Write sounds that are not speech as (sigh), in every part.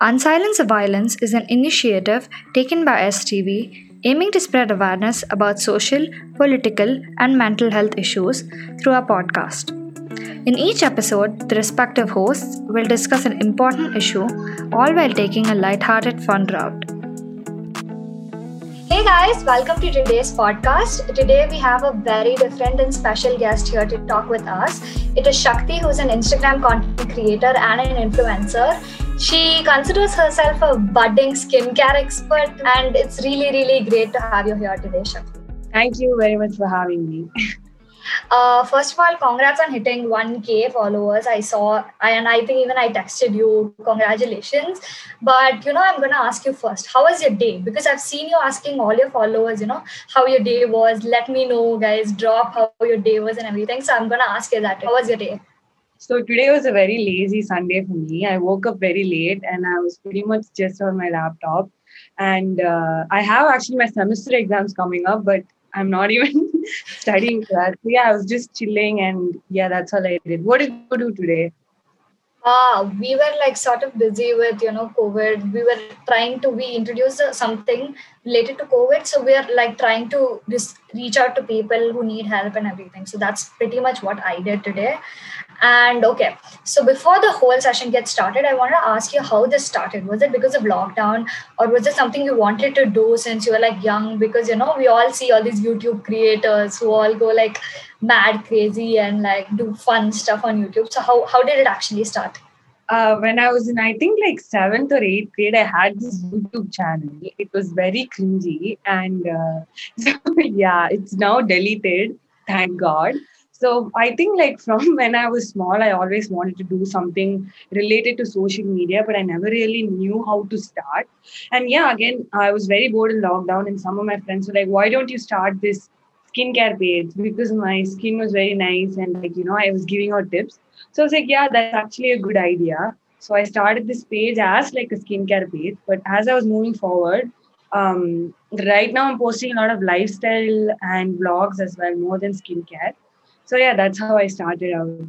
Unsilence Violence is an initiative taken by STV aiming to spread awareness about social, political, and mental health issues through our podcast. In each episode, the respective hosts will discuss an important issue, all while taking a light-hearted fun route. Hey guys, welcome to today's podcast. Today we have a very different and special guest here to talk with us. It is Shakti, who's an Instagram content creator and an influencer. She considers herself a budding skincare expert, and it's really, really great to have you here today, Shakti. Thank you very much for having me. (laughs) Uh, first of all, congrats on hitting 1K followers. I saw, and I think even I texted you, congratulations. But, you know, I'm going to ask you first, how was your day? Because I've seen you asking all your followers, you know, how your day was. Let me know, guys, drop how your day was and everything. So I'm going to ask you that. How was your day? So today was a very lazy Sunday for me. I woke up very late and I was pretty much just on my laptop. And uh, I have actually my semester exams coming up, but I'm not (laughs) even studying for that. So yeah, I was just chilling and yeah, that's all I did. What did you do today? Uh, we were like sort of busy with you know covid we were trying to we introduced something related to covid so we are like trying to just reach out to people who need help and everything so that's pretty much what i did today and okay, so before the whole session gets started, I want to ask you how this started. Was it because of lockdown, or was it something you wanted to do since you were like young? Because you know, we all see all these YouTube creators who all go like mad crazy and like do fun stuff on YouTube. So how how did it actually start? Uh, when I was in, I think like seventh or eighth grade, I had this YouTube channel. It was very cringy, and uh, so (laughs) yeah, it's now deleted. Thank God so i think like (laughs) from when i was small i always wanted to do something related to social media but i never really knew how to start and yeah again i was very bored in lockdown and some of my friends were like why don't you start this skincare page because my skin was very nice and like you know i was giving out tips. So i was like yeah that's actually a good idea. So i started this page as like a skincare page but as i was moving forward um, right now i'm posting a lot of lifestyle and vlogs as well more than skincare. So yeah that's how i started out.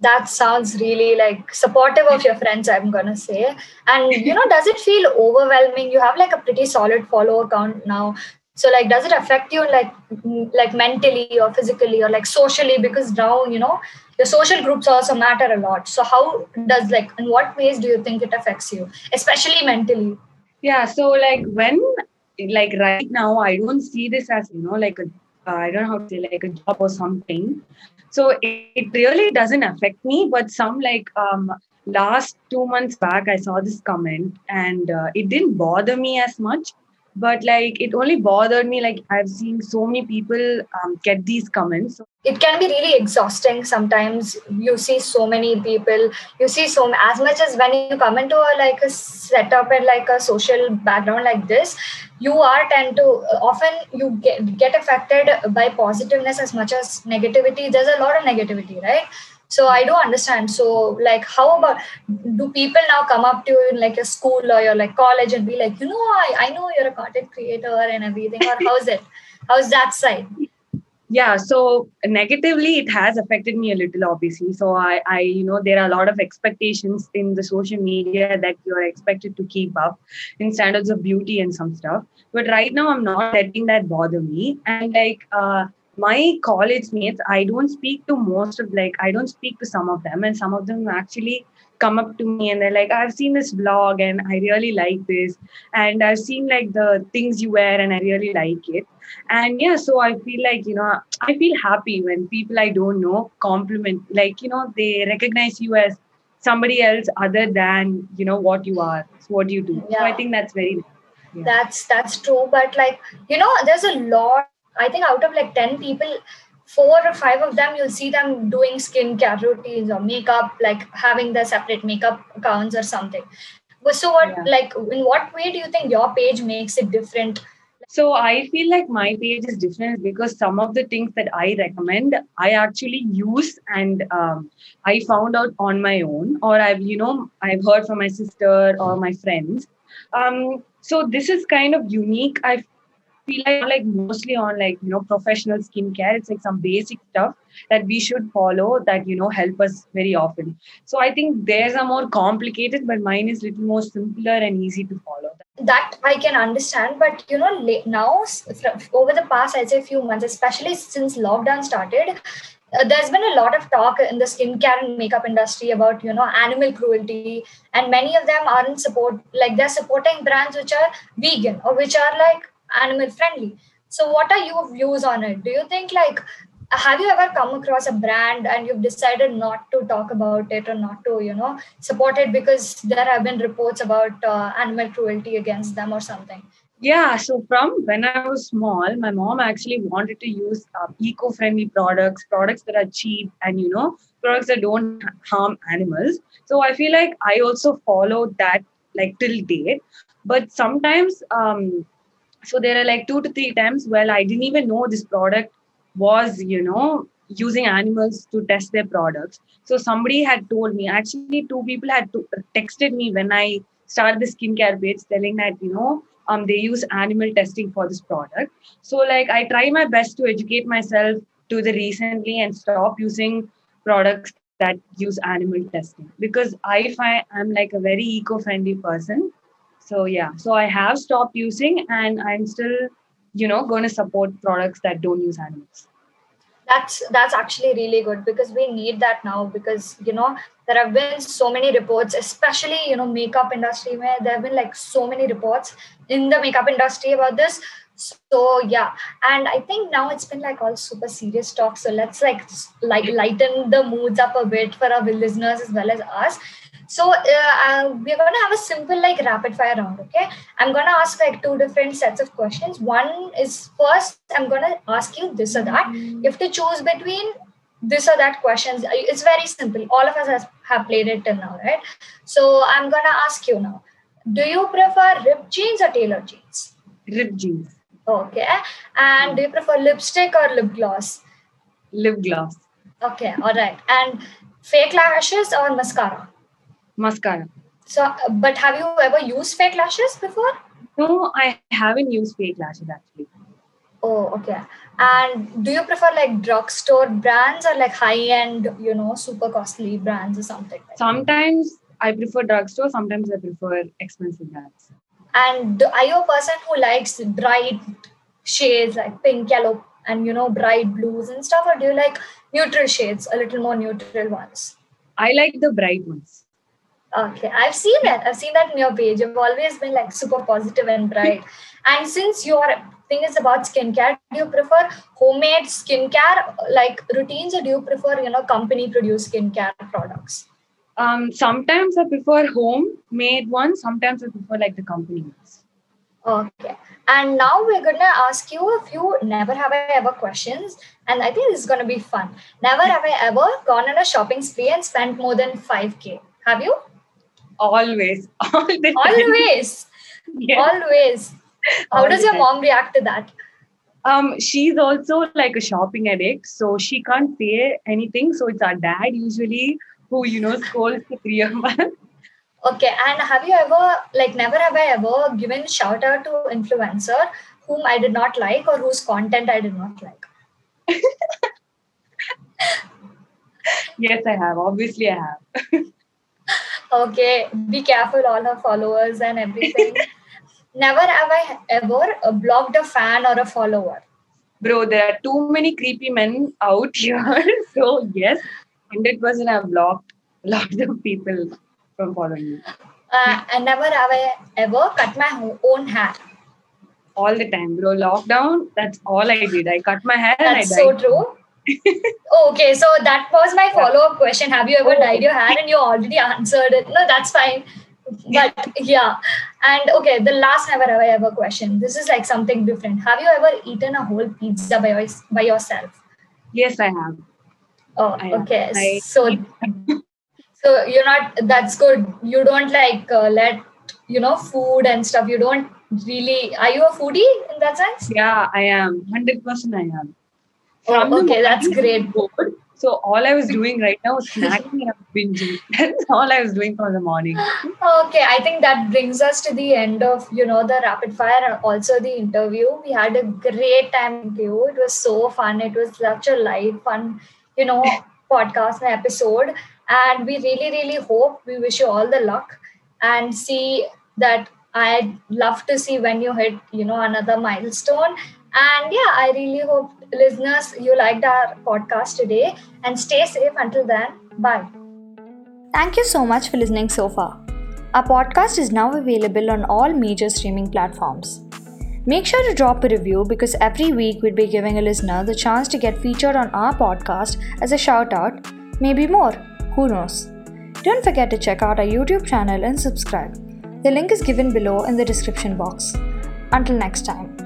That sounds really like supportive of your friends i'm gonna say. And you know does it feel overwhelming? You have like a pretty solid follow account now so like does it affect you like like mentally or physically or like socially because now you know your social groups also matter a lot so how does like in what ways do you think it affects you especially mentally yeah so like when like right now i don't see this as you know like a uh, I don't know how to say like a job or something. So it, it really doesn't affect me. But some like um, last two months back, I saw this comment and uh, it didn't bother me as much. But like it only bothered me like I've seen so many people um, get these comments. It can be really exhausting sometimes. You see so many people. You see so as much as when you come into a like a setup and like a social background like this, you are tend to often you get, get affected by positiveness as much as negativity there's a lot of negativity right so i don't understand. So like how about do people now come up to you in like a school or your like college and be like you know i, I know you're a content creator and everything or how's it? How's that side? Yeah so negatively it has affected me a little obviously. So i i you know there are a lot of expectations in the social media that you are expected to keep up in standards of beauty and some stuff. But right now i'm not letting that bother me. And like uh my college mates i don't speak to most of like i don't speak to some of them and some of them actually come up to me and they're like i've seen this vlog and i really like this and i've seen like the things you wear and i really like it and yeah so i feel like you know i feel happy when people i don't know compliment like you know they recognize you as somebody else other than you know what you are what you do yeah. so i think that's very yeah. that's that's true but like you know there's a lot i think out of like 10 people four or five of them you'll see them doing skincare routines or makeup like having their separate makeup accounts or something But so what yeah. like in what way do you think your page makes it different so I feel like my page is different because some of the things that I recommend, I actually use and um, I found out on my own, or I've you know I've heard from my sister or my friends. Um, so this is kind of unique. I feel like like mostly on like you know professional skincare. It's like some basic stuff that we should follow that you know help us very often. So I think theirs are more complicated, but mine is little more simpler and easy to follow. That I can understand, but you know now over the past I'd say few months, especially since lockdown started, uh, there's been a lot of talk in the skincare and makeup industry about you know animal cruelty and many of them aren't support like they're supporting brands which are vegan or which are like animal friendly so what are your views on it do you think like have you ever come across a brand and you've decided not to talk about it or not to you know support it because there have been reports about uh, animal cruelty against them or something yeah, so from when I was small, my mom actually wanted to use uh, eco-friendly products, products that are cheap, and you know, products that don't harm animals. So I feel like I also followed that like till date. But sometimes, um, so there are like two to three times well I didn't even know this product was, you know, using animals to test their products. So somebody had told me. Actually, two people had to, texted me when I started the skincare page, telling that you know um, they use animal testing for this product. So like I try my best to educate myself to the recently and stop using products that use animal testing because I find I'm like a very eco-friendly person. So yeah, so I have stopped using and I'm still, you know, going to support products that don't use animals. That's that's actually really good because we need that now because you know there have been so many reports especially you know makeup industry where there have been like so many reports in the makeup industry about this. So yeah. And i think now it's been like all super serious talk. So let's like like lighten the moods up a bit for our listeners as well as us so uh, uh, we're going to have a simple like rapid fire round. Okay, I'm going to ask like two different sets of questions. One is first, I'm going to ask you this or that. You have to choose between this or that questions. It's very simple. All of us has, have played it till now, right? So I'm going to ask you now. Do you prefer ripped jeans or tailored jeans? Ripped jeans. Okay. And do you prefer lipstick or lip gloss? Lip gloss. Okay. All right. And fake lashes or mascara? Mascara. So, but have you ever used fake lashes before? No, I haven't used fake lashes actually. Oh, okay. And do you prefer like drugstore brands or like high end, you know, super costly brands or something? Like sometimes I prefer drugstore, sometimes I prefer expensive brands. And are you a person who likes bright shades like pink, yellow, and you know, bright blues and stuff, or do you like neutral shades, a little more neutral ones? I like the bright ones. Okay, I've seen that. I've seen that in your page. You've always been like super positive and bright. and since your thing is about skincare, do you prefer homemade skincare like routines, or do you prefer you know company produced skincare products? Um, sometimes I prefer homemade ones. Sometimes I prefer like the company ones. Okay. And now we're gonna ask you a few never have I ever questions, and I think this is gonna be fun. Never have I ever gone on a shopping spree and spent more than five k. Have you? Always (laughs) all the always? Always. How does your mom react to that? Um she's also like a shopping addict so she can't say anything. So it's our dad usually who you know scolds the three of us. Okay and have you ever like never have i ever given shout out to influencer whom i did not like or whose content i did not like? (laughs) Yes i have. Obviously i have (laughs) okay be careful all her followers and everything. (laughs) Never have i ever blocked a fan or a follower. Bro there are too many creepy men out here. (laughs) So yes 100% i've blocked lots of people from following me. Uh, and never have i ever cut my own hair. All the time bro. Lockdown that's all i did. I cut my hair and I dyed. that's so true okay, so that was my follow up question. Have you ever oh. dyed your hair? And you already answered it. No, that's fine. But yeah. And okay, the last never have I ever question. This is like something different. Have you ever eaten a whole pizza by, by yourself? Yes, I have. Oh, I okay. Have. I so, so you're not, that's good. You don't like uh, let, you know, food and stuff. You don't really, are you a foodie in that sense? Yeah, I am. 100% I am. Oh, okay, that's great. (laughs) Bored, so all I was doing right now was snacking and binging. (laughs) That's all I was doing for the morning. Okay, I think that brings us to the end of you know the rapid fire and also the interview. We had a great time with you. It was so fun. It was such a live, fun, you know, (laughs) podcast and episode. And we really, really hope we wish you all the luck and see that I'd love to see when you hit, you know, another milestone. And yeah, I really hope listeners you liked our podcast today and stay safe until then. Bye. Thank you so much for listening so far. Our podcast is now available on all major streaming platforms. Make sure to drop a review because every week we'll be giving a listener the chance to get featured on our podcast as a shout out, maybe more, who knows. Don't forget to check out our YouTube channel and subscribe. The link is given below in the description box. Until next time.